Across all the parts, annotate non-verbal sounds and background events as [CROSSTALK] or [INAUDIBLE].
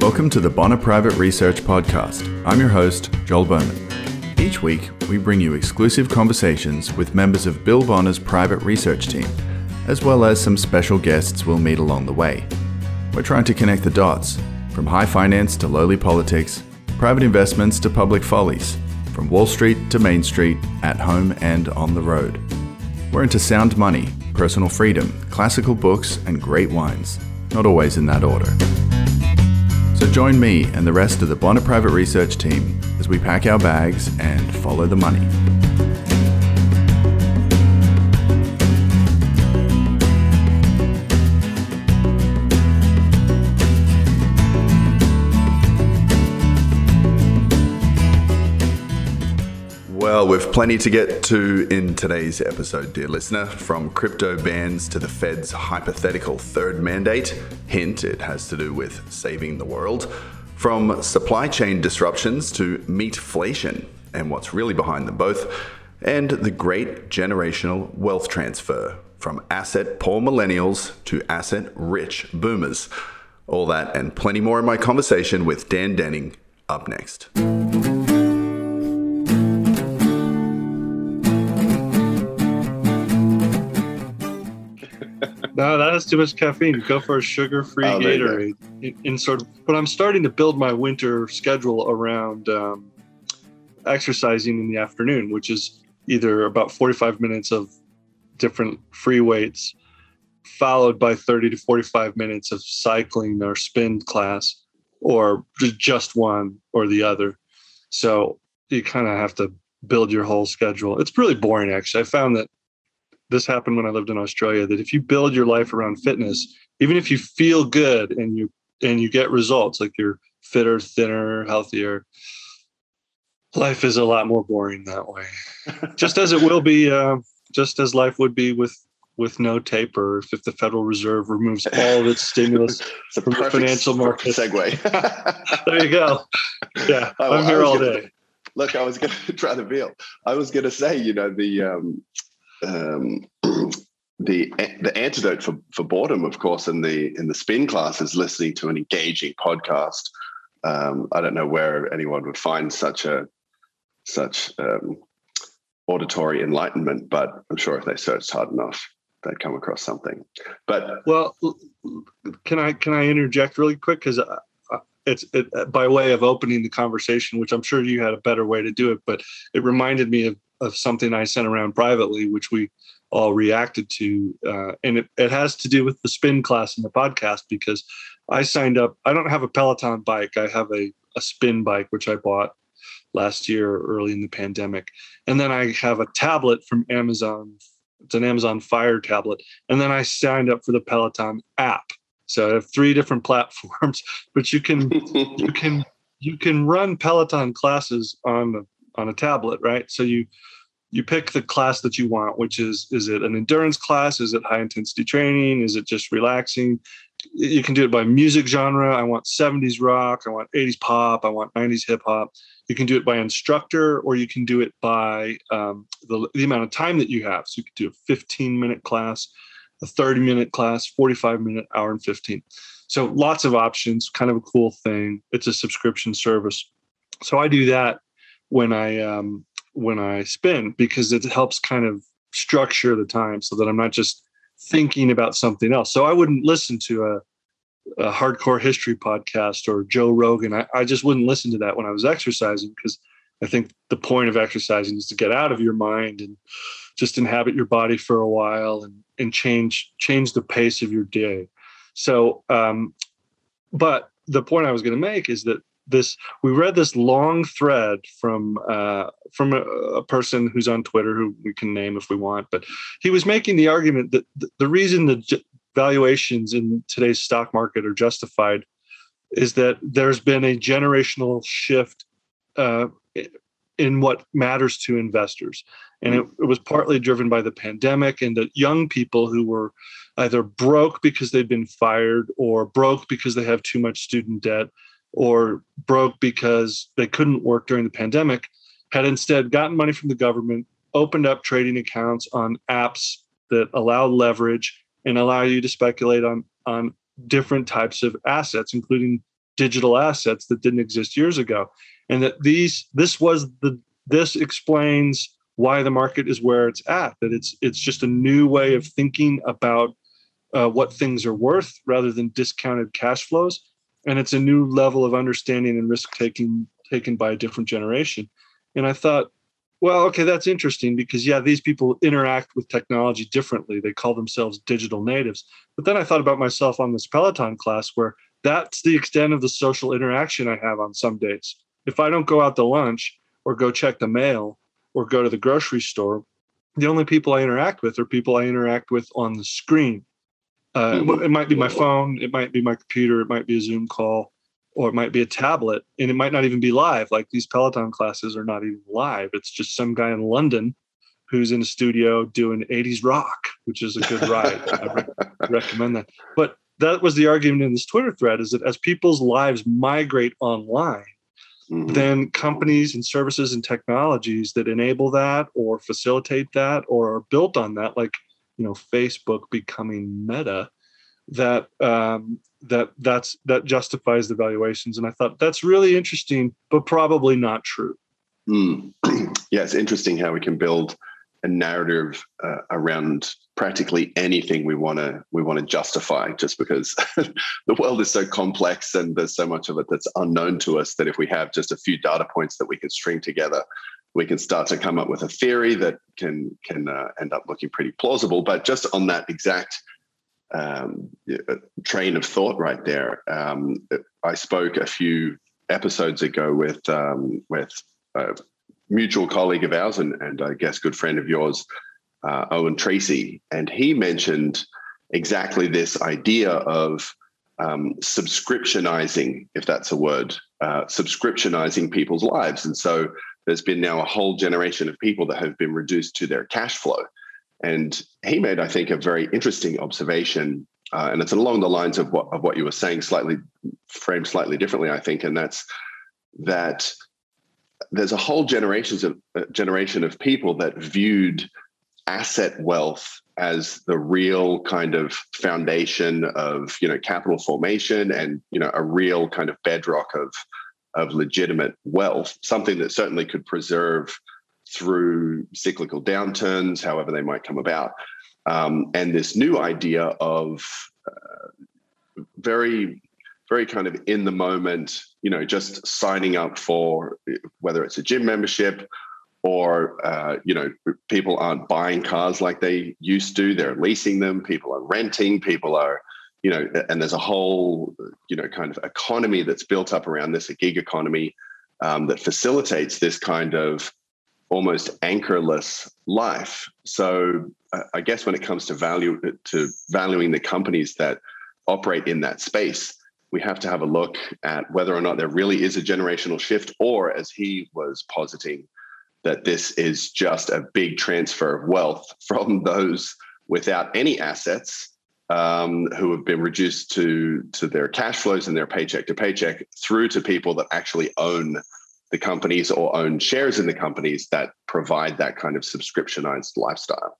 Welcome to the Bonner Private Research Podcast. I'm your host, Joel Bowman. Each week, we bring you exclusive conversations with members of Bill Bonner's private research team, as well as some special guests we'll meet along the way. We're trying to connect the dots from high finance to lowly politics, private investments to public follies, from Wall Street to Main Street, at home and on the road. We're into sound money, personal freedom, classical books, and great wines, not always in that order. So join me and the rest of the Bonner Private Research team as we pack our bags and follow the money. We've plenty to get to in today's episode, dear listener. From crypto bans to the Fed's hypothetical third mandate. Hint, it has to do with saving the world. From supply chain disruptions to meatflation and what's really behind them both. And the great generational wealth transfer from asset poor millennials to asset rich boomers. All that and plenty more in my conversation with Dan Denning up next. No, that has too much caffeine. Go for a sugar-free Oh, there you go. Gatorade. In, in sort of, but I'm starting to build my winter schedule around um, exercising in the afternoon, which is either about 45 minutes of different free weights, followed by 30 to 45 minutes of cycling or spin class, or just one or the other. So you kind of have to build your whole schedule. It's really boring, actually. I found that this happened when I lived in Australia that if you build your life around fitness, even if you feel good and you and you get results like you're fitter, thinner, healthier, life is a lot more boring that way. [LAUGHS] just as it will be, uh, just as life would be with with no taper if, the Federal Reserve removes all of its stimulus. [LAUGHS] It's From the financial market. segue. [LAUGHS] There you go. Yeah, Oh, I'm here all gonna- day. Look, I was going to try the veal. I was going to say, you know, the um, um, [CLEARS THROAT] the the antidote for, for boredom, of course, in the in the spin class is listening to an engaging podcast. Um, I don't know where anyone would find such a such um, auditory enlightenment, but I'm sure if they searched hard enough, they'd come across something. But Well, can I can I interject really quick because it's it, uh, by way of opening the conversation, which I'm sure you had a better way to do it, but it reminded me of of something I sent around privately, which we all reacted to, uh, and it, it has to do with the spin class in the podcast because I signed up. I don't have a Peloton bike. I have a a spin bike which I bought last year early in the pandemic, and then I have a tablet from Amazon. It's an Amazon Fire tablet and then I signed up for the Peloton app. So I have three different [LAUGHS] platforms, but you can you [LAUGHS] can you can run Peloton classes on the on a tablet, right? So you you pick the class that you want, which is is it an endurance class? Is it high intensity training? Is it just relaxing? You can do it by music genre. I want 70s rock, I want 80s pop, I want 90s hip hop. You can do it by instructor, or you can do it by um, the, the amount of time that you have. So you could do a 15 minute class, a 30 minute class, 45 minute, hour and 15. So lots of options, kind of a cool thing. It's a subscription service. So I do that when I um, when I spin because it helps kind of structure the time so that I'm not just thinking about something else. So I wouldn't listen to a, a hardcore history podcast or Joe Rogan. I, I just wouldn't listen to that when I was exercising because I think the point of exercising is to get out of your mind and just inhabit your body for a while and and change change the pace of your day. So, um, but the point I was going to make is that this we read this long thread from uh, from a, a person who's on Twitter who we can name if we want, but he was making the argument that the, the reason the valuations in today's stock market are justified is that there's been a generational shift uh, in what matters to investors. And it, it was partly driven by the pandemic and that young people who were either broke because they'd been fired or broke because they have too much student debt or broke because they couldn't work during the pandemic had instead gotten money from the government, opened up trading accounts on apps that allow leverage and allow you to speculate on on different types of assets, including digital assets that didn't exist years ago. And that these this was the this explains why the market is where it's at that it's it's just a new way of thinking about uh, what things are worth rather than discounted cash flows and it's a new level of understanding and risk taking taken by a different generation. And i thought well okay that's interesting because yeah these people interact with technology differently. They call themselves digital natives. But then i thought about myself on this peloton class where that's the extent of the social interaction i have on some days. If I don't go out to lunch or go check the mail or go to the grocery store, the only people I interact with are people I interact with on the screen. Uh, mm-hmm. It might be my phone, it might be my computer, it might be a Zoom call, or it might be a tablet, and it might not even be live. Like these Peloton classes are not even live. It's just some guy in London who's in a studio doing 80s rock, which is a good ride. I re- [LAUGHS] recommend that. But that was the argument in this Twitter thread is that as people's lives migrate online, mm-hmm. then companies and services and technologies that enable that or facilitate that or are built on that, like you know Facebook becoming Meta, that um, that that's that justifies the valuations. And I thought that's really interesting, but probably not true. Mm. [CLEARS THROAT] yeah, it's interesting how we can build a narrative uh, around practically anything we want to we want to justify just because [LAUGHS] the world is so complex and there's so much of it that's unknown to us that if we have just a few data points that we can string together we can start to come up with a theory that can can uh, end up looking pretty plausible but just on that exact um, train of thought right there um, i spoke a few episodes ago with um, with uh, mutual colleague of ours and, and I guess good friend of yours, uh, Owen Tracy, and he mentioned exactly this idea of um, subscriptionizing, if that's a word, uh, subscriptionizing people's lives. And so there's been now a whole generation of people that have been reduced to their cash flow. And he made, I think, a very interesting observation. Uh, and it's along the lines of what, of what you were saying, slightly framed slightly differently, I think. And that's that there's a whole generations of uh, generation of people that viewed asset wealth as the real kind of foundation of you know capital formation and you know a real kind of bedrock of of legitimate wealth something that certainly could preserve through cyclical downturns however they might come about. Um, and this new idea of uh, very very kind of in the moment, you know, just signing up for whether it's a gym membership or, uh, you know, people aren't buying cars like they used to, they're leasing them, people are renting, people are, you know, and there's a whole, you know, kind of economy that's built up around this, a gig economy um, that facilitates this kind of almost anchorless life. So uh, I guess when it comes to value, to valuing the companies that operate in that space, we have to have a look at whether or not there really is a generational shift, or as he was positing, that this is just a big transfer of wealth [LAUGHS] from those without any assets um, who have been reduced to to their cash flows and their paycheck to paycheck through to people that actually own the companies or own shares in the companies that provide that kind of subscriptionized lifestyle.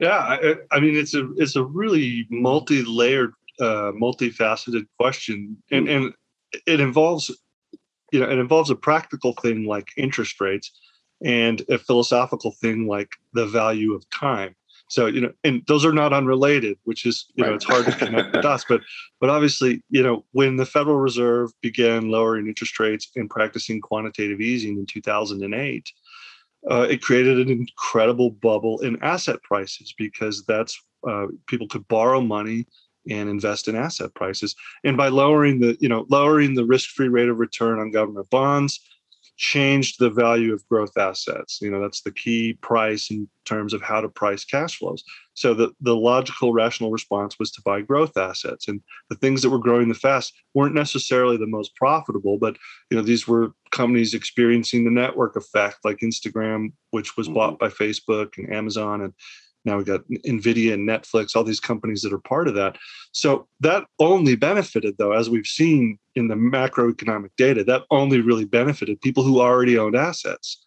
Yeah, I, I mean it's a it's a really multi-layered uh, multifaceted question, and mm. and it involves you know it involves a practical thing like interest rates, and a philosophical thing like the value of time. So you know, and those are not unrelated, which is you right. know it's hard to connect the [LAUGHS] dots. But but obviously, you know, when the Federal Reserve began lowering interest rates and practicing quantitative easing in 2008, uh, it created an incredible bubble in asset prices because that's uh, people could borrow money and invest in asset prices. And by lowering the, you know, lowering the risk-free rate of return on government bonds, changed the value of growth assets. You know, that's the key price in terms of how to price cash flows. So the, the logical, rational response was to buy growth assets. And the things that were growing the fast weren't necessarily the most profitable, but you know, these were companies experiencing the network effect, like Instagram, which was mm-hmm. bought by Facebook and Amazon and now we got nvidia and netflix all these companies that are part of that so that only benefited though as we've seen in the macroeconomic data that only really benefited people who already owned assets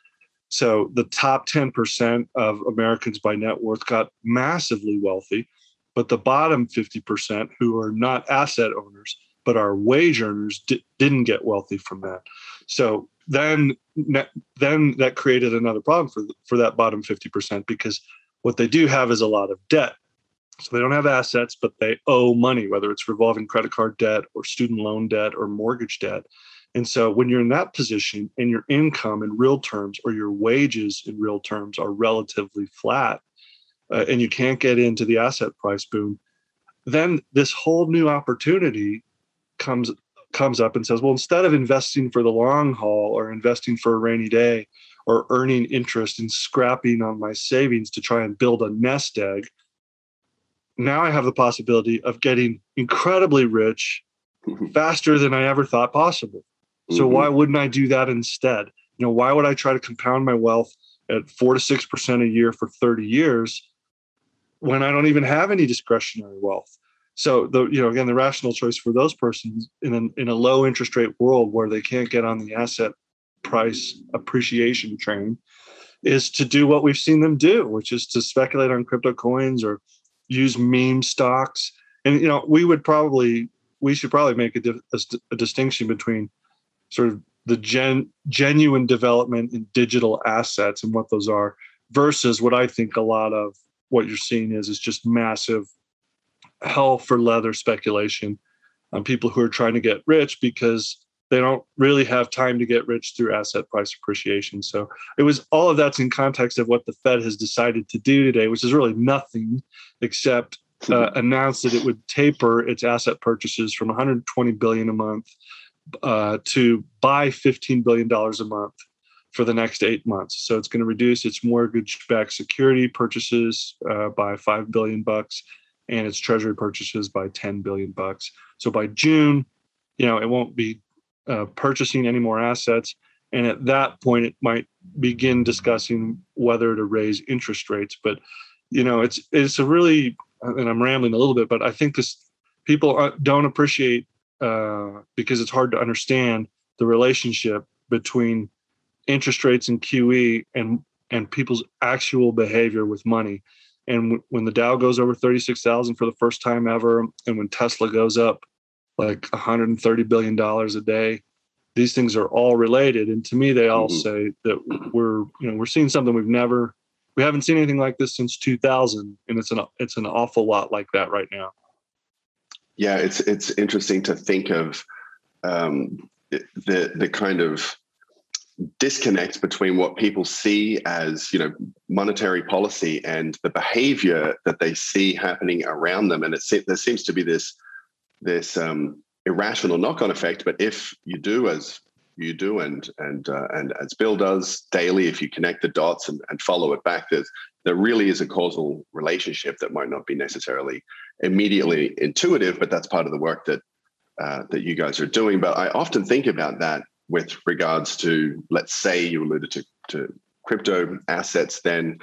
so the top 10% of americans by net worth got massively wealthy but the bottom 50% who are not asset owners but our wage earners di- didn't get wealthy from that. So then, then that created another problem for for that bottom 50% because what they do have is a lot of debt. So they don't have assets, but they owe money, whether it's revolving credit card debt or student loan debt or mortgage debt. And so when you're in that position and your income in real terms or your wages in real terms are relatively flat uh, and you can't get into the asset price boom, then this whole new opportunity comes comes up and says, well, instead of investing for the long haul or investing for a rainy day or earning interest and scrapping on my savings to try and build a nest egg, now I have the possibility of getting incredibly rich mm-hmm. [LAUGHS] faster than I ever thought possible. So mm-hmm. why wouldn't I do that instead? You know, why would I try to compound my wealth at four to six percent a year for 30 years when I don't even have any discretionary wealth? So the you know again the rational choice for those persons in a, in a low interest rate world where they can't get on the asset price appreciation train is to do what we've seen them do, which is to speculate on crypto coins or use meme stocks. And you know we would probably we should probably make a, a, a distinction between sort of the gen, genuine development in digital assets and what those are versus what I think a lot of what you're seeing is is just massive hell for leather speculation on people who are trying to get rich because they don't really have time to get rich through asset price appreciation. So it was all of that's in context of what the Fed has decided to do today, which is really nothing except uh, [LAUGHS] announce that it would taper its asset purchases from 120 billion a month uh, to buy 15 billion dollars a month for the next eight months. So it's going to reduce its mortgage-backed security purchases uh, by five billion bucks and its treasury purchases by 10 billion bucks. So by June, you know, it won't be uh, purchasing any more assets. And at that point, it might begin discussing whether to raise interest rates. But, you know, it's it's a really, and I'm rambling a little bit, but I think this people uh, don't appreciate uh, because it's hard to understand the relationship between interest rates and QE and and people's actual behavior with money. And w- when the Dow goes over 36,000 for the first time ever, and when Tesla goes up like 130 billion dollars a day, these things are all related. And to me, they all mm-hmm. say that we're you know we're seeing something we've never we haven't seen anything like this since 2000, and it's an it's an awful lot like that right now. Yeah, it's it's interesting to think of um, the the kind of disconnect between what people see as you know monetary policy and the behavior that they see happening around them and it there seems to be this this um, irrational knock-on effect but if you do as you do and and uh, and as bill does daily if you connect the dots and, and follow it back there's there really is a causal relationship that might not be necessarily immediately intuitive but that's part of the work that uh, that you guys are doing. But i often think about that with regards to, let's say you alluded to, to crypto assets, then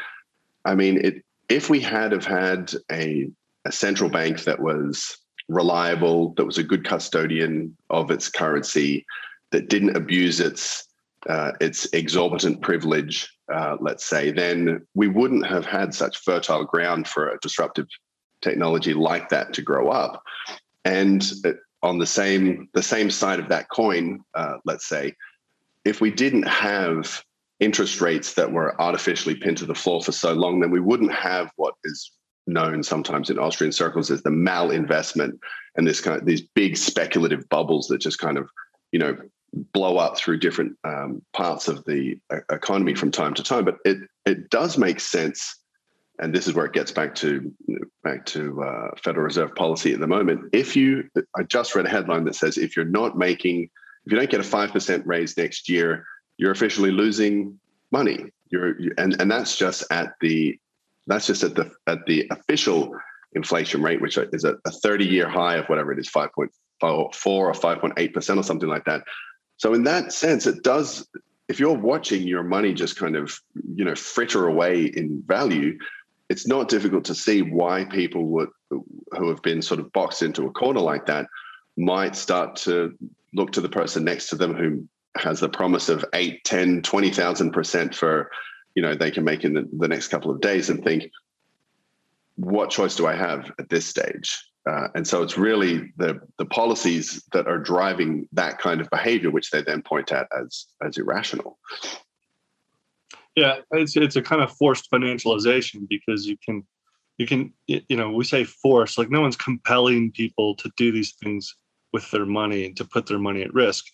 I mean, it, if we had have had a, a central bank that was reliable, that was a good custodian of its currency, that didn't abuse its uh, its exorbitant privilege, uh, let's say, then we wouldn't have had such fertile ground for a disruptive technology like that to grow up. And on the same the same side of that coin, uh, let's say, if we didn't have interest rates that were artificially pinned to the floor for so long, then we wouldn't have what is known sometimes in Austrian circles as the malinvestment and this kind of these big speculative bubbles that just kind of you know blow up through different um, parts of the uh, economy from time to time. But it it does make sense and this is where it gets back to back to uh, Federal Reserve policy at the moment. If you, I just read a headline that says if you're not making, if you don't get a five percent raise next year, you're officially losing money. You're and and that's just at the that's just at the at the official inflation rate, which is a 30 year high of whatever it is, 5.4 or 5.8 percent or something like that. So in that sense, it does. If you're watching your money just kind of you know fritter away in value, it's not difficult to see why people would who have been sort of boxed into a corner like that might start to look to the person next to them who has the promise of 8 10 20,000 percent for you know they can make in the, the next couple of days and think what choice do i have at this stage Uh, and so it's really the the policies that are driving that kind of behavior, which they then point at as as irrational. Yeah, it's it's a kind of forced financialization because you can you can you know we say force like no one's compelling people to do these things with their money and to put their money at risk.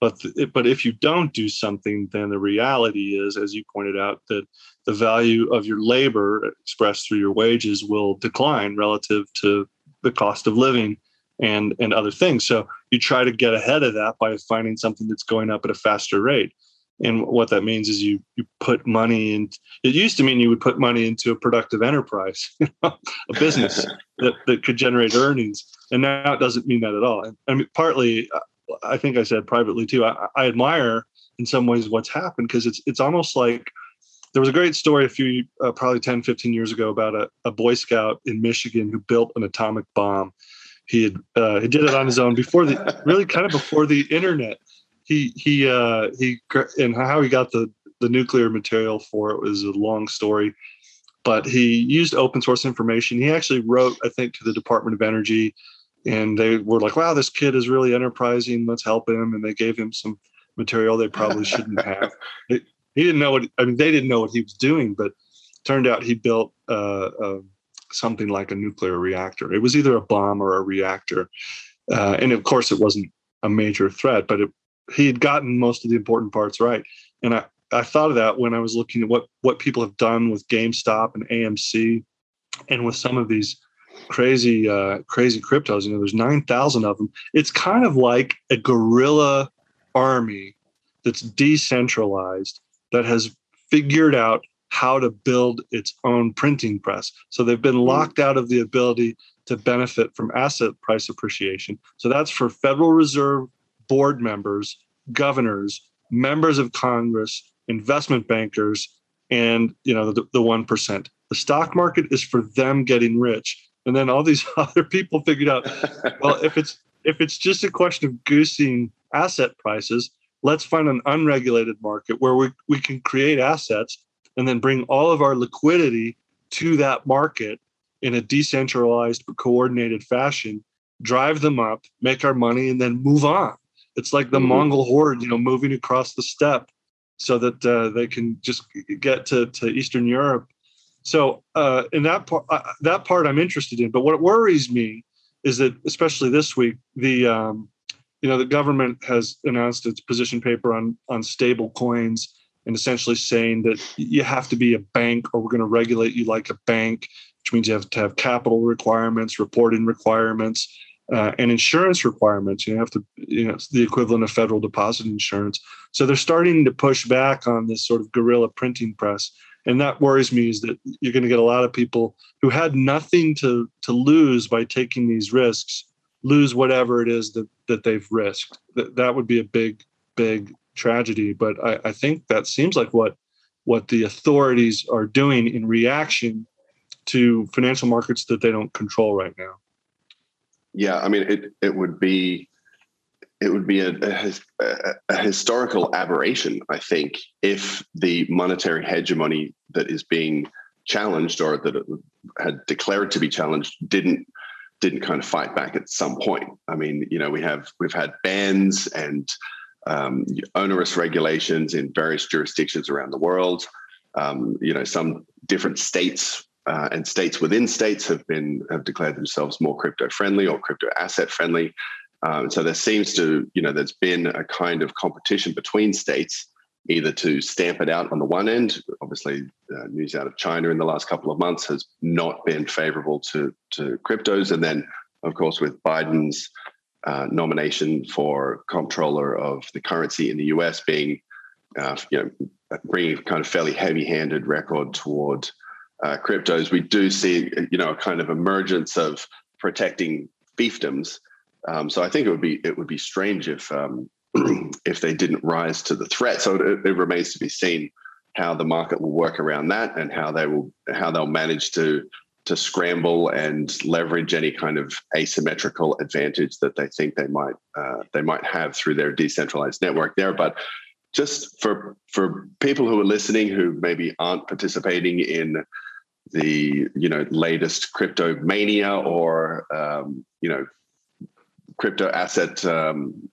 But but if you don't do something, then the reality is, as you pointed out, that the value of your labor expressed through your wages will decline relative to the cost of living and and other things. So you try to get ahead of that by finding something that's going up at a faster rate. And what that means is you you put money in. It used to mean you would put money into a productive enterprise, [LAUGHS] a business [LAUGHS] that, that could generate earnings. And now it doesn't mean that at all. And I mean, partly, uh, I think I said privately too. I, I admire in some ways what's happened because it's it's almost like there was a great story a few uh, probably 10 15 years ago about a, a boy scout in michigan who built an atomic bomb he had uh, he did it on his own before the really kind of before the internet he he uh he and how he got the the nuclear material for it was a long story but he used open source information he actually wrote i think to the department of energy and they were like wow this kid is really enterprising. Let's help him. And they gave him some material they probably [LAUGHS] shouldn't have. It, he didn't know what i mean they didn't know what he was doing but turned out he built uh, uh, something like a nuclear reactor. It was either a bomb or a reactor. Uh, and of course it wasn't a major threat but it, he had gotten most of the important parts right. And I, I thought of that when I was looking at what what people have done with GameStop and AMC, and with some of these crazy uh, crazy cryptos. You know, there's nine thousand of them. It's kind of like a guerrilla army that's decentralized that has figured out how to build its own printing press. So they've been hmm. locked out of the ability to benefit from asset price appreciation. So that's for Federal Reserve board members, governors, members of Congress, investment bankers, and you know the, the 1%. The stock market is for them getting rich. And then all these [LAUGHS] other people figured out, well, if it's if it's just a question of goosing asset prices, let's find an unregulated market where we, we can create assets and then bring all of our liquidity to that market in a decentralized but coordinated fashion, drive them up, make our money, and then move on. It's like the mm-hmm. Mongol horde, you know, moving across the steppe so that uh, they can just get to, to Eastern Europe. So uh, in that part, uh, that part I'm interested in. But what worries me is that, especially this week, the um, you know the government has announced its position paper on on stable coins and essentially saying that you have to be a bank or we're going to regulate you like a bank, which means you have to have capital requirements, reporting requirements, uh, and insurance requirements. You have to, you know, the equivalent of federal deposit insurance. So they're starting to push back on this sort of guerrilla printing press. And that worries me is that you're going to get a lot of people who had nothing to, to lose by taking these risks, lose whatever it is that, that they've risked. That, that would be a big, big tragedy. But I, I think that seems like what, what the authorities are doing in reaction to financial markets that they don't control right now yeah, I mean, it it would be it would be a, a, a, historical aberration, I think, if the monetary hegemony that is being challenged or that had declared to be challenged didn't didn't kind of fight back at some point. I mean, you know, we have we've had bans and um, onerous regulations in various jurisdictions around the world. Um, you know, some different states uh, and states within states have been have declared themselves more crypto friendly or crypto asset friendly. Um, so there seems to, you know, there's been a kind of competition between states, either to stamp it out on the one end. Obviously, uh, news out of China in the last couple of months has not been favorable to to cryptos, and then, of course, with Biden's uh, nomination for comptroller of the currency in the U.S. being, uh, you know, bringing kind of fairly heavy-handed record toward uh, cryptos, we do see you know a kind of emergence of protecting fiefdoms. Um, so I think it would be it would be strange if um, [CLEARS THROAT] if they didn't rise to the threat. So it, it, remains to be seen how the market will work around that and how they will how they'll manage to to scramble and leverage any kind of asymmetrical advantage that they think they might uh, they might have through their decentralized network there. But just for for people who are listening who maybe aren't participating in the you know latest crypto mania or um, you know crypto asset um,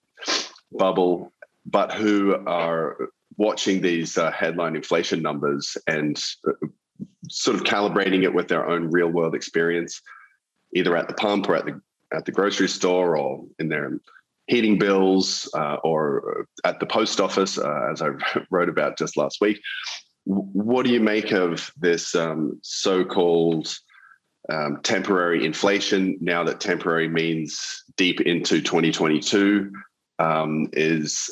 bubble, but who are watching these uh, headline inflation numbers and uh, sort of calibrating it with their own real world experience, either at the pump or at the at the grocery store or in their heating bills uh, or at the post office, uh, as I [LAUGHS] wrote about just last week. What do you make of this um, so-called um, temporary inflation? Now that temporary means deep into 2022, um, is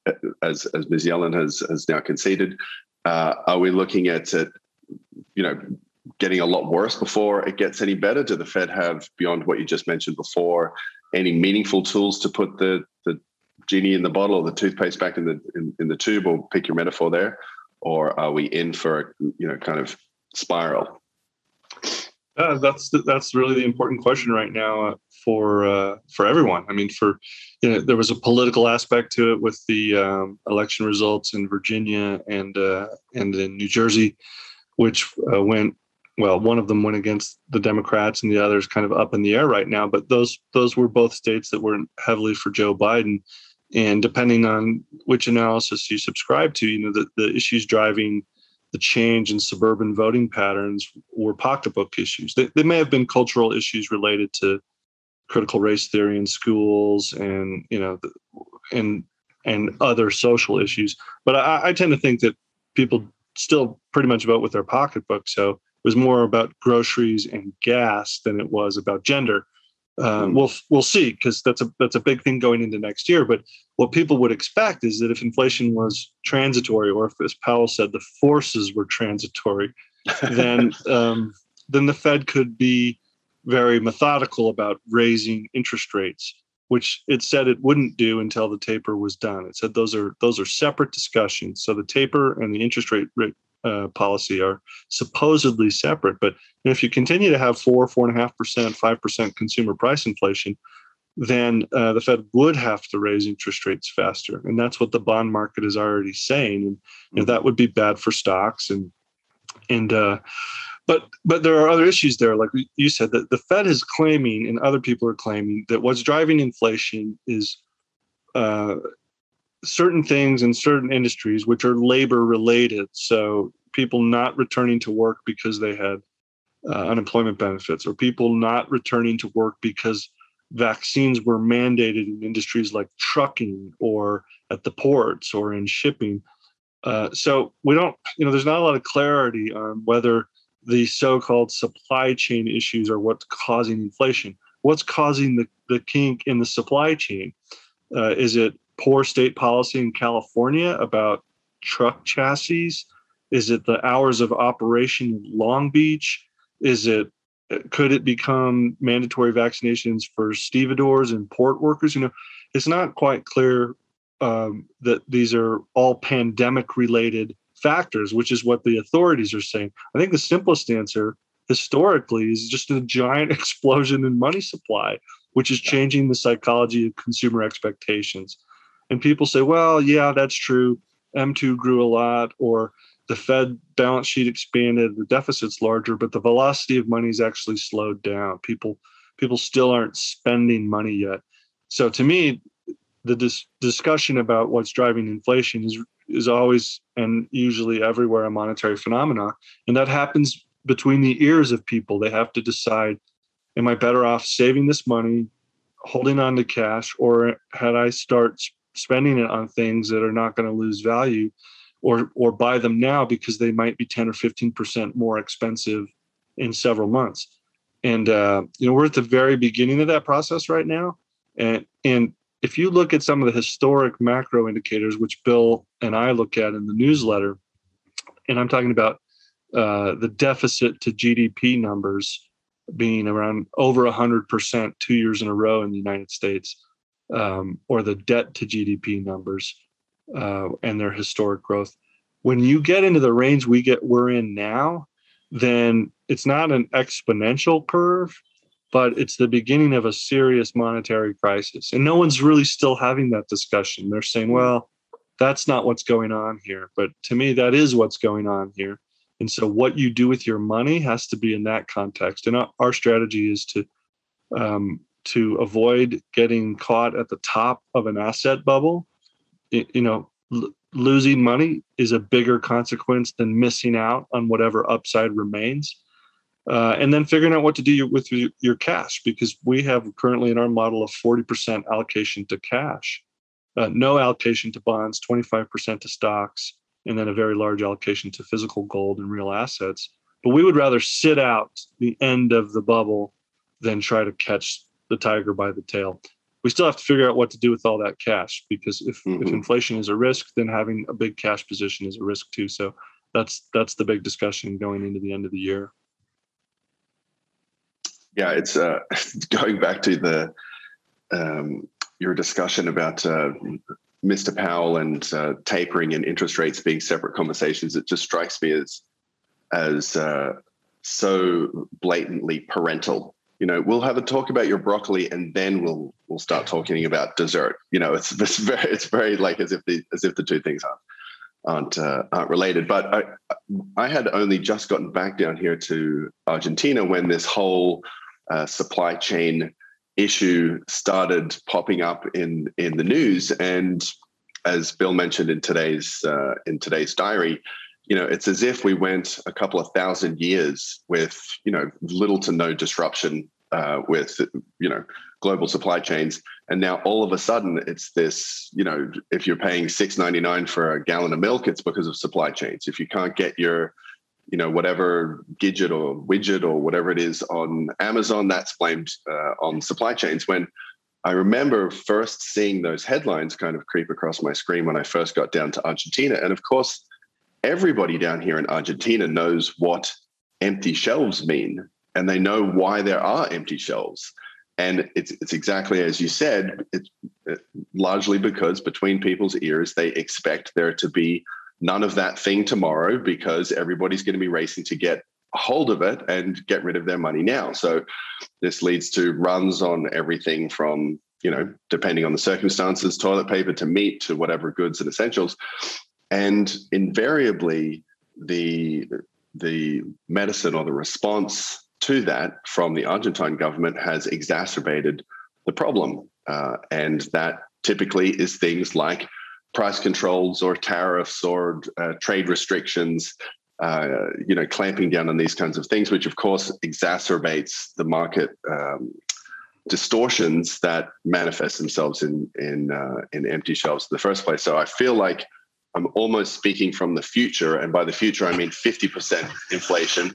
[LAUGHS] as as Ms. Yellen has has now conceded. Uh, are we looking at it, you know, getting a lot worse before it gets any better? Do the Fed have, beyond what you just mentioned before, any meaningful tools to put the the genie in the bottle or the toothpaste back in the in, in the tube, or pick your metaphor there, or are we in for a you know kind of spiral? Uh, that's that's really the important question right now uh, for uh, for everyone. I mean, for you know, there was a political aspect to it with the um, election results in Virginia and uh, and in New Jersey, which uh, went well. One of them went against the Democrats, and the other's kind of up in the air right now. But those those were both states that were heavily for Joe Biden, and depending on which analysis you subscribe to, you know, the the issues driving the change in suburban voting patterns were pocketbook issues. They, they may have been cultural issues related to critical race theory in schools and you know and and other social issues. But I, I tend to think that people still pretty much vote with their pocketbook. So it was more about groceries and gas than it was about gender. Uh, mm. We'll we'll see because that's a that's a big thing going into next year. But what people would expect is that if inflation was transitory, or if, as Powell said, the forces were transitory, [LAUGHS] then um, then the Fed could be very methodical about raising interest rates, which it said it wouldn't do until the taper was done. It said those are those are separate discussions. So the taper and the interest rate, rate uh, policy are supposedly separate. But if you continue to have four, four and a half percent, five percent consumer price inflation, then uh, the Fed would have to raise interest rates faster, and that's what the bond market is already saying. And you know, that would be bad for stocks and and uh, but but there are other issues there, like you said that the Fed is claiming, and other people are claiming that what's driving inflation is uh, certain things in certain industries which are labor related. So people not returning to work because they had uh, unemployment benefits, or people not returning to work because vaccines were mandated in industries like trucking or at the ports or in shipping. Uh, so we don't, you know, there's not a lot of clarity on whether the so-called supply chain issues are what's causing inflation. What's causing the, the kink in the supply chain? Uh, is it poor state policy in California about truck chassis? Is it the hours of operation in Long Beach? Is it could it become mandatory vaccinations for stevedores and port workers? You know, it's not quite clear um, that these are all pandemic related factors, which is what the authorities are saying. I think the simplest answer historically is just a giant [LAUGHS] explosion in money supply, which is changing the psychology of consumer expectations. And people say, well, yeah, that's true. M2 grew a lot, or the Fed balance sheet expanded, the deficit's larger, but the velocity of money is actually slowed down. People people still aren't spending money yet. So to me, the dis- discussion about what's driving inflation is is always and usually everywhere a monetary phenomenon, and that happens between the ears of people. They have to decide: Am I better off saving this money, holding on to cash, or had I start spending it on things that are not going to lose value or or buy them now because they might be 10 or 15% more expensive in several months. And uh, you know we're at the very beginning of that process right now. And and if you look at some of the historic macro indicators which bill and i look at in the newsletter and i'm talking about uh, the deficit to gdp numbers being around over 100% two years in a row in the united states um, or the debt to GDP numbers uh, and their historic growth. When you get into the range we get we're in now, then it's not an exponential curve, but it's the beginning of a serious monetary crisis. And no one's really still having that discussion. They're saying, well, that's not what's going on here. But to me, that is what's going on here. And so, what you do with your money has to be in that context. And our, strategy is to um, to avoid getting caught at the top of an asset bubble. You know, l- losing money is a bigger consequence than missing out on whatever upside remains. Uh, and then figuring out what to do with your, cash because we have currently in our model a 40% allocation to cash, uh, no allocation to bonds, 25% to stocks, and then a very large allocation to physical gold and real assets. But we would rather sit out the end of the bubble than try to catch the tiger by the tail. We still have to figure out what to do with all that cash because if, mm-hmm. if inflation is a risk, then having a big cash position is a risk too. So that's that's the big discussion going into the end of the year. Yeah, it's uh, [LAUGHS] going back to the um, your discussion about uh, Mr. Powell and uh, tapering and interest rates being separate conversations, it just strikes me as as uh, so blatantly parental. You know, we'll have a talk about your broccoli, and then we'll we'll start talking about dessert. You know, it's it's very it's very like as if the as if the two things aren't aren't uh, aren't related. But I I had only just gotten back down here to Argentina when this whole uh, supply chain issue started popping up in in the news and as bill mentioned in today's uh, in today's diary you know it's as if we went a couple of thousand years with you know little to no disruption uh, with you know global supply chains. And now all of a sudden it's this you know if you're paying 6.99 for a gallon of milk it's because of supply chains. If you can't get your you know whatever gadget or widget or whatever it is on Amazon that's blamed uh, on supply chains. When I remember first seeing those headlines kind of creep across my screen when I first got down to Argentina, and of course, everybody down here in Argentina knows what empty shelves mean, and they know why there are empty shelves. And it's it's exactly as you said. It's uh, largely because between people's ears, they expect there to be none of that thing tomorrow because everybody's going to be racing to get hold of it and get rid of their money now. So this leads to runs on everything from, you know, depending on the circumstances, toilet paper to meat to whatever goods and essentials. And invariably the the medicine or the response to that from the Argentine government has exacerbated the problem. Uh, and that typically is things like price controls or tariffs or uh, trade restrictions, uh, you know, clamping down on these kinds of things, which of course exacerbates the market um, distortions that manifest themselves in in uh, in empty shelves in the first place. So I feel like I'm almost speaking from the future, and by the future I mean 50% inflation.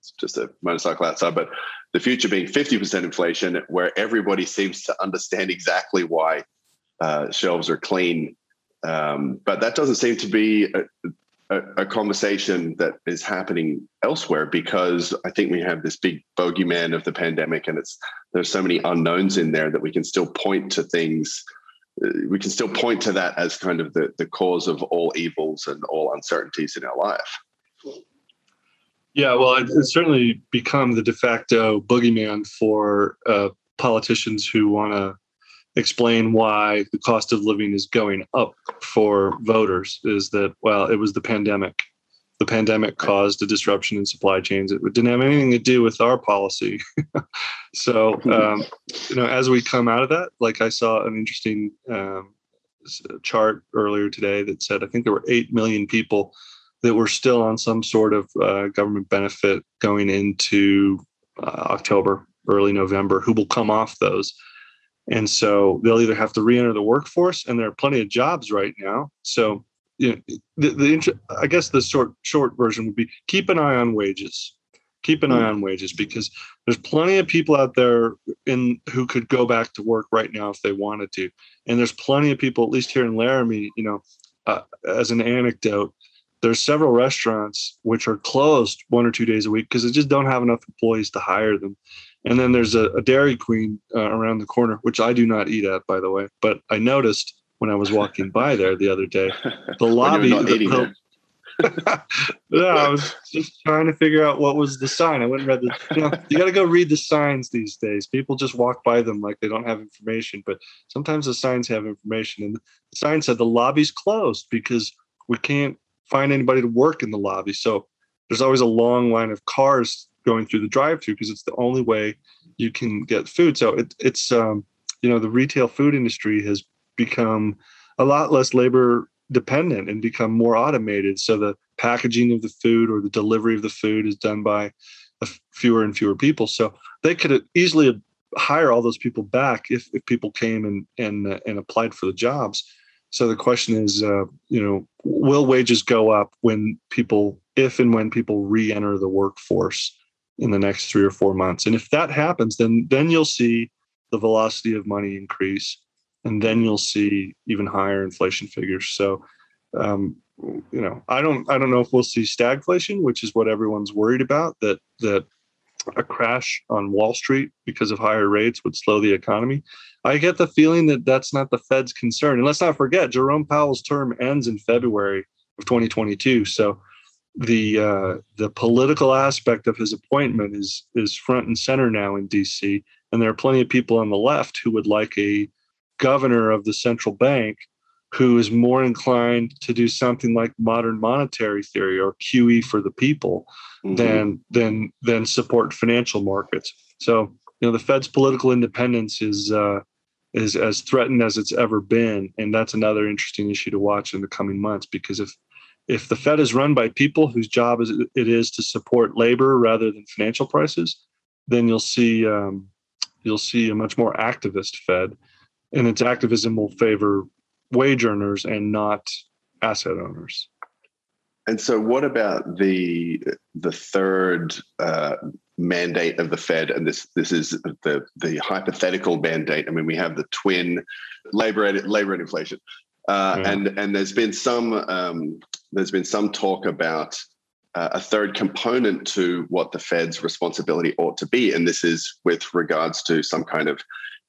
It's just a motorcycle outside, but the future being 50% inflation, where everybody seems to understand exactly why uh, shelves are clean um, but that doesn't seem to be a, a, a, conversation that is happening elsewhere because I think we have this big bogeyman of the pandemic, and it's there's so many unknowns in there that we can still point to things. We can still point to that as kind of the, the cause of all evils and all uncertainties in our life. Yeah, well, it's certainly become the de facto boogeyman for uh, politicians who want to explain why the cost of living is going up for voters is that well it was the pandemic the pandemic caused a disruption in supply chains. It didn't have anything to do with our policy. [LAUGHS] So um, you know as we come out of that like i saw an interesting um, chart earlier today that said i think there were 8 million people that were still on some sort of uh, government benefit going into uh, october early november who will come off those. And so they'll either have to re-enter the workforce, and there are plenty of jobs right now. So you know, the, the I guess the short short version would be keep an eye on wages. Keep an eye on wages because there's plenty of people out there in who could go back to work right now if they wanted to, and there's plenty of people, at least here in Laramie. You know, uh, as an anecdote, there's several restaurants which are closed one or two days a week because they just don't have enough employees to hire them and then there's a, a Dairy Queen uh, around the corner, which I do not eat at, by the way. But I noticed when I was walking by there the other day, [LAUGHS] the lobby. The, [LAUGHS] yeah, I was just trying to figure out what was the sign. I went and read the. You know, you got to go read the signs these days. People just walk by them like they don't have information, but sometimes the signs have information. And the sign said the lobby's closed because we can't find anybody to work in the lobby. So there's always a long line of cars going through the drive-through because it's the only way you can get food. So it, it's um, you know the retail food industry has become a lot less labor dependent and become more automated. So the packaging of the food or the delivery of the food is done by fewer and fewer people. So they could easily hire all those people back if, if people came and and uh, and applied for the jobs. So the question is, uh, you know, will wages go up when people, if and when people re-enter the workforce in the next three or four months? And if that happens, then then you'll see the velocity of money increase, and then you'll see even higher inflation figures. So, um, you know, I don't I don't know if we'll see stagflation, which is what everyone's worried about. That that a crash on Wall Street because of higher rates would slow the economy. I get the feeling that that's not the Fed's concern. And let's not forget, Jerome Powell's term ends in February of 2022. So the uh, the political aspect of his appointment is is front and center now in D.C. And there are plenty of people on the left who would like a governor of the central bank who is more inclined to do something like modern monetary theory or QE for the people mm-hmm. than than than support financial markets. So you know the Fed's political independence is uh, is as threatened as it's ever been, and that's another interesting issue to watch in the coming months because if if the Fed is run by people whose job is it is to support labor rather than financial prices, then you'll see um, you'll see a much more activist Fed, and its activism will favor wage earners and not asset owners. And so, what about the the third uh, mandate of the Fed? And this this is the the hypothetical mandate. I mean, we have the twin labor and labor and inflation, uh, yeah. and and there's been some um, there's been some talk about uh, a third component to what the Fed's responsibility ought to be, and this is with regards to some kind of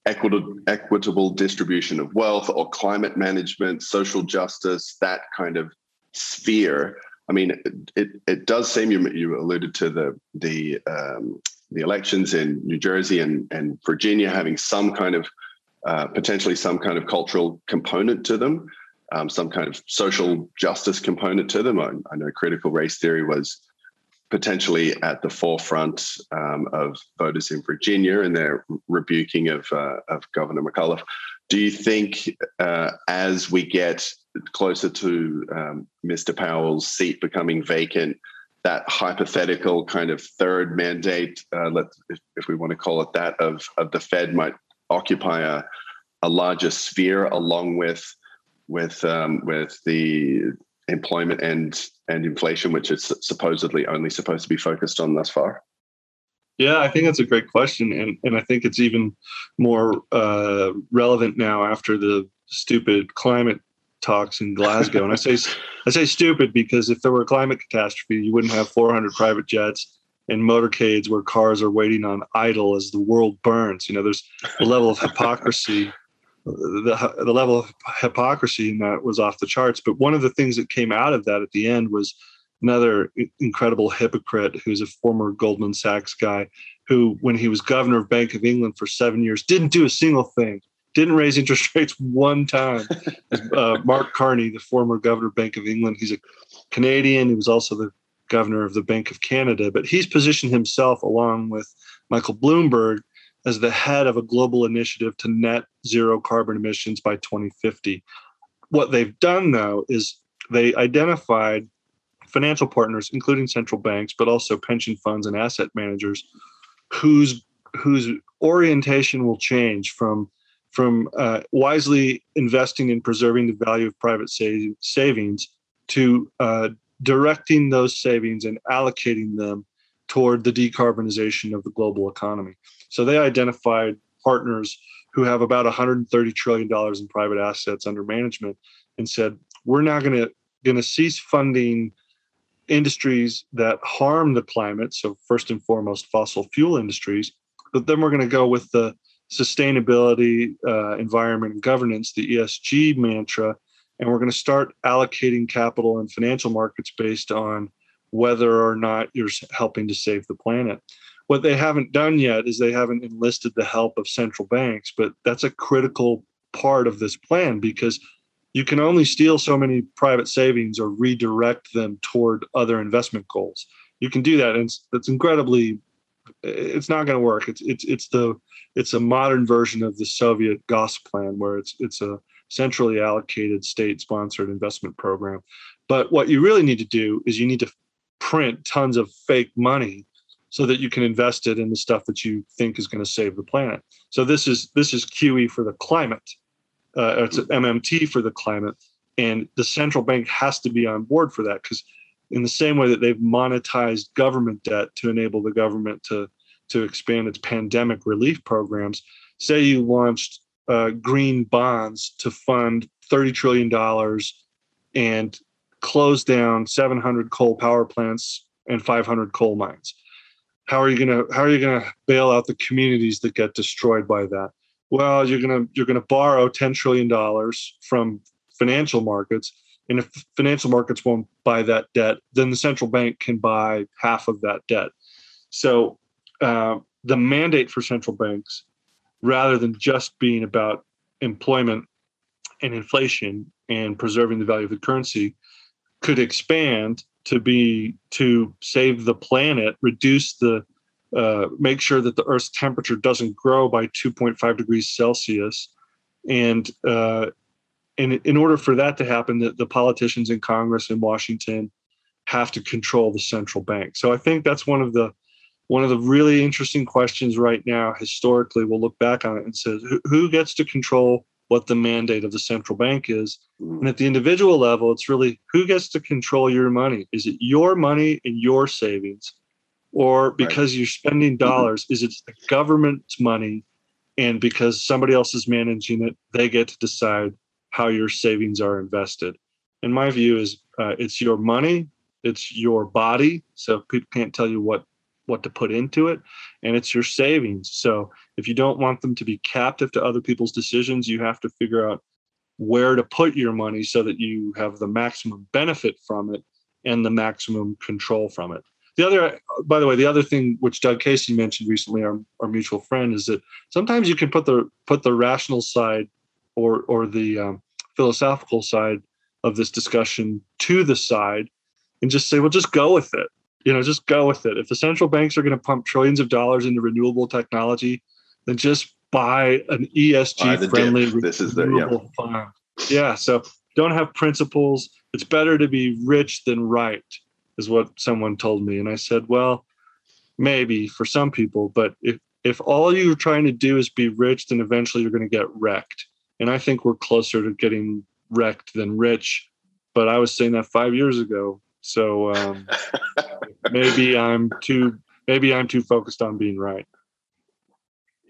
equitable, distribution of wealth or climate management, social justice, that kind of sphere. I mean, it, it, it does seem you, you alluded to the the um, the elections in New Jersey and, and Virginia having some kind of uh, potentially some kind of cultural component to them, um, some kind of social justice component to them. I, I know critical race theory was potentially at the forefront um, of voters in Virginia and their rebuking of, uh, of Governor McAuliffe. Do you think uh, as we get closer to um, Mr. Powell's seat becoming vacant, that hypothetical kind of third mandate, uh, let, if, if, we want to call it that, of, of the Fed might occupy a, a larger sphere along with with um, with the employment and and inflation, which is supposedly only supposed to be focused on thus far? Yeah, I think that's a great question, and and I think it's even more uh, relevant now after the stupid climate talks in Glasgow. and I say I say stupid because if there were a climate catastrophe, you wouldn't have 400 private jets and motorcades where cars are waiting on idle as the world burns. You know, there's a level of hypocrisy the the level of hypocrisy in that was off the charts. But one of the things that came out of that at the end was another incredible hypocrite who's a former Goldman Sachs guy who, when he was governor of Bank of England for seven years, didn't do a single thing, didn't raise [LAUGHS] interest rates one time. [LAUGHS] uh, Mark Carney, the former governor of Bank of England, he's a Canadian. He was also the governor of the Bank of Canada, but he's positioned himself along with Michael Bloomberg as the head of a global initiative to net zero carbon emissions by 2050. What they've done, though, is they identified financial partners, including central banks, but also pension funds and asset managers, whose whose orientation will change from from uh, wisely investing in preserving the value of private sa- savings to uh, directing those savings and allocating them toward the decarbonization of the global economy. So they identified partners who have about 130 trillion dollars in private assets under management and said we're now going to going to cease funding industries that harm the climate so first and foremost fossil fuel industries but then we're going to go with the sustainability uh, environment and governance the esg mantra and we're going to start allocating capital in financial markets based on whether or not you're helping to save the planet what they haven't done yet is they haven't enlisted the help of central banks, but that's a critical part of this plan because you can only steal so many private savings or redirect them toward other investment goals. you can do that, and it's, incredibly. It's not going to work. It's it's it's the it's a modern version of the Soviet Gosplan, where it's it's a centrally allocated state-sponsored investment program. But what you really need to do is you need to print tons of fake money so that you can invest it in the stuff that you think is going to save the planet. So this is this is QE for the climate. Uh, it's MMT for the climate, and the central bank has to be on board for that because, in the same way that they've monetized government debt to enable the government to to expand its pandemic relief programs, say you launched uh, green bonds to fund thirty trillion dollars and close down 700 coal power plants and 500 coal mines how are you going to how are you going to bail out the communities that get destroyed by that? Well you're going to you're going to borrow 10 trillion dollars from financial markets and if financial markets won't buy that debt then the central bank can buy half of that debt. So uh, the mandate for central banks rather than just being about employment and inflation and preserving the value of the currency could expand to be to save the planet, reduce the uh, make sure that the Earth's temperature doesn't grow by 2.5 degrees Celsius, and uh, and in order for that to happen, the, the politicians in Congress in Washington have to control the central bank. So I think that's one of the one of the really interesting questions right now. Historically, we'll look back on it and says who, who gets to control what the mandate of the central bank is. And at the individual level, it's really who gets to control your money? Is it your money and your savings? Or because right. you're spending dollars, is it the government's money? And because somebody else is managing it, they get to decide how your savings are invested. And my view is uh, it's your money, it's your body. So people can't tell you what what to put into it and it's your savings. So if you don't want them to be captive to other people's decisions you have to figure out where to put your money so that you have the maximum benefit from it and the maximum control from it. The other by the way the other thing which doug casey mentioned recently our, our mutual friend is that sometimes you can put the put the rational side or or the um, philosophical side of this discussion to the side and just say well just go with it you know, just go with it. If the central banks are going to pump trillions of dollars into renewable technology, then just buy an ESG friendly this is the yeah. fund. Yeah. So don't have principles. It's better to be rich than right, is what someone told me. And I said, well, maybe for some people, but if if all you're trying to do is be rich, then eventually you're going to get wrecked. And I think we're closer to getting wrecked than rich. But I was saying that five years ago. So um, maybe I'm too maybe I'm too focused on being right.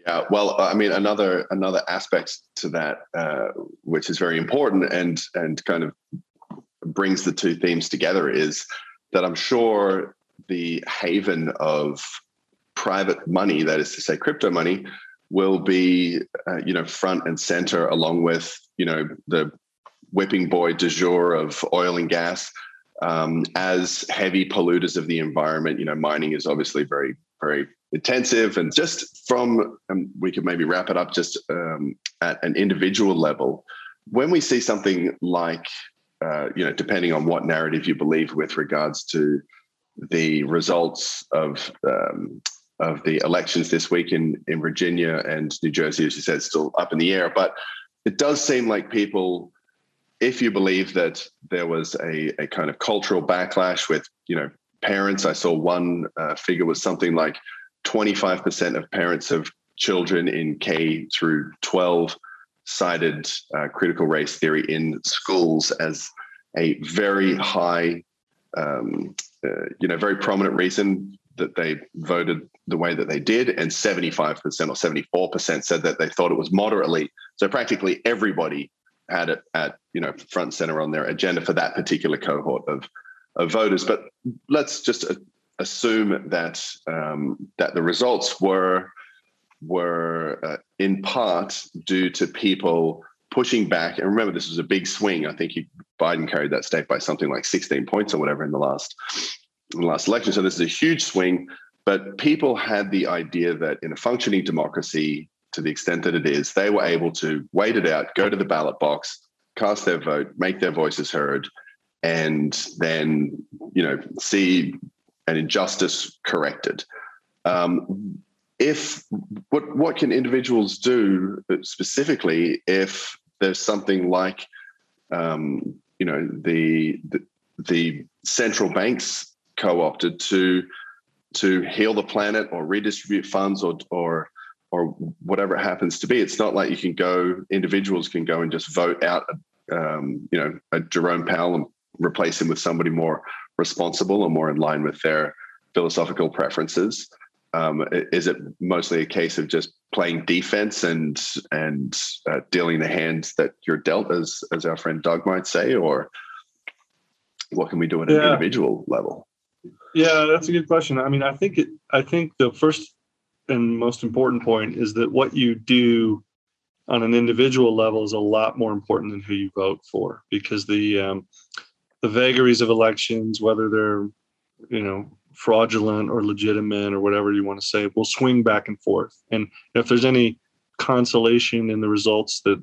Yeah, well, I mean, another another aspect to that, uh, which is very important and and kind of brings the two themes together, is that I'm sure the haven of private money, that is to say, crypto money, will be uh, you know front and center along with you know the whipping boy du jour of oil and gas um, as heavy polluters of the environment. You know, mining is obviously very, very intensive. And just from, um, we could maybe wrap it up just um, at an individual level. When we see something like, uh, you know, depending on what narrative you believe with regards to the results of um, of the elections this week in in Virginia and New Jersey, as you said, still up in the air. But it does seem like people if you believe that there was a, a kind of cultural backlash with, you know, parents, I saw one uh, figure was something like 25% of parents of children in K through 12 cited uh, critical race theory in schools as a very high, um, uh, you know, very prominent reason that they voted the way that they did, and 75% or 74% said that they thought it was moderately. So practically everybody had it at you know front center on their agenda for that particular cohort of of voters. But let's just assume that um, that the results were were uh, in part due to people pushing back. And remember, this was a big swing. I think he, Biden carried that state by something like 16 points or whatever in the last in the last election. So this is a huge swing. But people had the idea that in a functioning democracy, to the extent that it is, they were able to wait it out, go to the ballot box, cast their vote, make their voices heard, and then you know see an injustice corrected. Um, if what what can individuals do specifically if there's something like um, you know the, the the central banks co-opted to to heal the planet or redistribute funds or or or whatever it happens to be. It's not like you can go individuals can go and just vote out um, you know a Jerome Powell and replace him with somebody more responsible and more in line with their philosophical preferences. Um, is it mostly a case of just playing defense and and uh, dealing the hands that you're dealt, as as our friend Doug might say, or what can we do at yeah. an individual level? Yeah, that's a good question. I mean, I think it. I think the first and most important point is that what you do on an individual level is a lot more important than who you vote for, because the um, the vagaries of elections, whether they're you know fraudulent or legitimate or whatever you want to say will swing back and forth. And if there's any consolation in the results that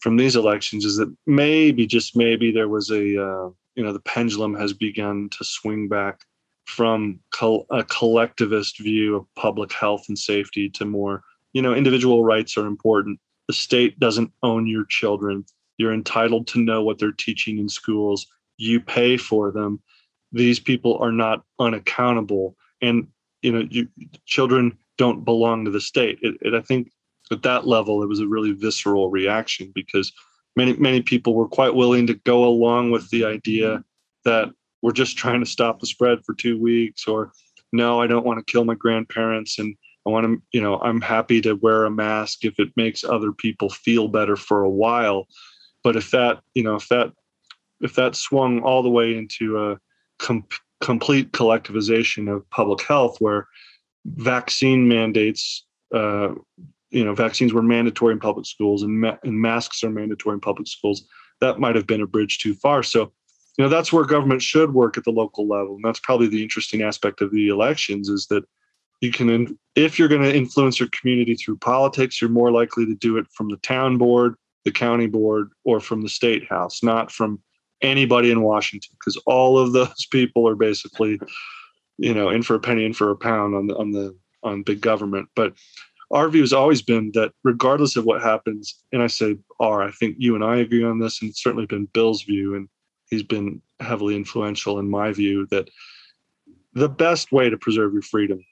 from these elections is that maybe just maybe there was a uh, you know the pendulum has begun to swing back from col- a collectivist view of public health and safety to more you know individual rights are important. The state doesn't own your children. You're entitled to know what they're teaching in schools. You pay for them. These people are not unaccountable. And you know you, children don't belong to the state. It, it, i think at that level it was a really visceral reaction because many many people were quite willing to go along with the idea that we're just trying to stop the spread for two weeks or no i don't want to kill my grandparents and i want to you know i'm happy to wear a mask if it makes other people feel better for a while but if that you know if that if that swung all the way into a com- complete collectivization of public health, where vaccine mandates, uh, you know, vaccines were mandatory in public schools and, ma- and masks are mandatory in public schools. That might have been a bridge too far. So, you know, that's where government should work at the local level, and that's probably the interesting aspect of the elections is that you can, if you're going to influence your community through politics, you're more likely to do it from the town board, the county board, or from the state house, not from anybody in Washington because all of those [LAUGHS] people are basically, you know, in for a penny, in for a pound on the on the on big government. But our view has always been that regardless of what happens, and I say our, I think you and I agree on this, and it's certainly been Bill's view, and he's been heavily influential in my view that the best way to preserve your freedom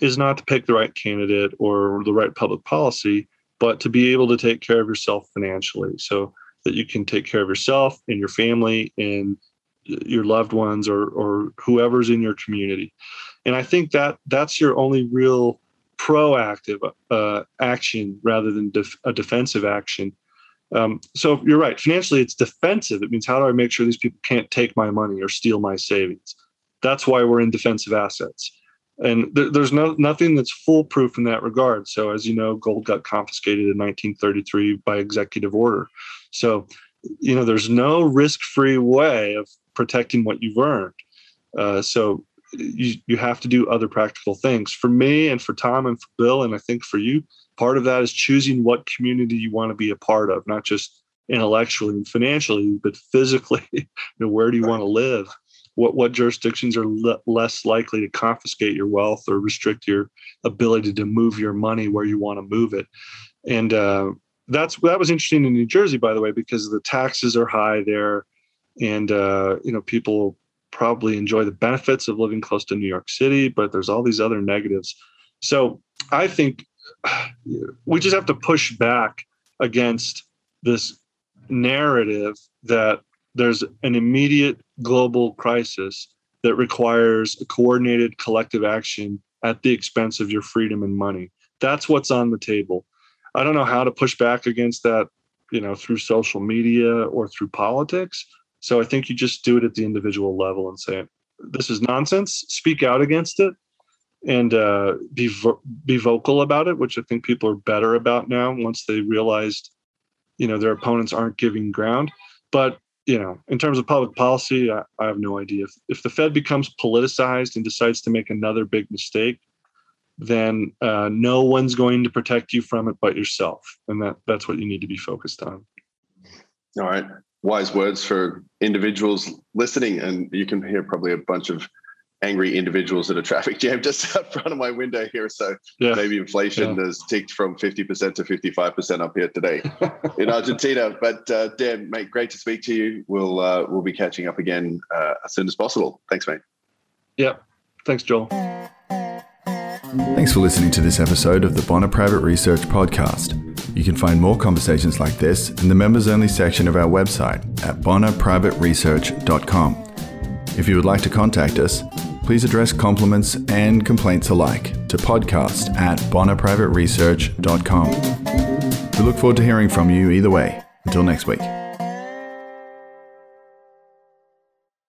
is not to pick the right candidate or the right public policy, but to be able to take care of yourself financially. So that you can take care of yourself and your family and your loved ones or or whoever's in your community and i think that that's your only real proactive uh, action rather than def- a defensive action um, so you're right. Financially it's defensive. It means how do i make sure these people can't take my money or steal my savings? That's why we're in defensive assets. And th- there's no nothing that's foolproof in that regard. So as you know gold got confiscated in 1933 by executive order. So, you know, there's no risk free way of protecting what you've earned. Uh, so, you, you have to do other practical things. For me and for Tom and for Bill, and I think for you, part of that is choosing what community you want to be a part of, not just intellectually and financially, but physically. [LAUGHS] you know, where do you want to live? What what jurisdictions are le- less likely to confiscate your wealth or restrict your ability to move your money where you want to move it? And uh, that's that was interesting in New Jersey, by the way, because the taxes are high there, and uh, you know people probably enjoy the benefits of living close to New York City, but there's all these other negatives. So I think we just have to push back against this narrative that there's an immediate global crisis that requires a coordinated collective action at the expense of your freedom and money. That's what's on the table. I don't know how to push back against that, you know, through social media or through politics. So I think you just do it at the individual level and say, "This is nonsense." Speak out against it, and uh, be vo- be vocal about it, which I think people are better about now once they realized, you know, their opponents aren't giving ground. But you know, in terms of public policy, I, I have no idea. If, if the Fed becomes politicized and decides to make another big mistake, then uh, no one's going to protect you from it but yourself. And that, that's what you need to be focused on. All right. Wise words for individuals listening. And you can hear probably a bunch of angry individuals at a traffic jam [LAUGHS] just out front of my window here. So yeah. maybe inflation yeah. has ticked from 50% to 55% up here today [LAUGHS] in Argentina. But uh, Dan, mate, great to speak to you. We'll uh, we'll be catching up again uh, as soon as possible. Thanks, mate. Yeah. Thanks, Joel. Thanks for listening to this episode of the Bonner Private Research Podcast. You can find more conversations like this in the members only section of our website at bonnerprivateresearch.com. If you would like to contact us, please address compliments and complaints alike to podcast at bonnerprivateresearch.com. We look forward to hearing from you either way. Until next week.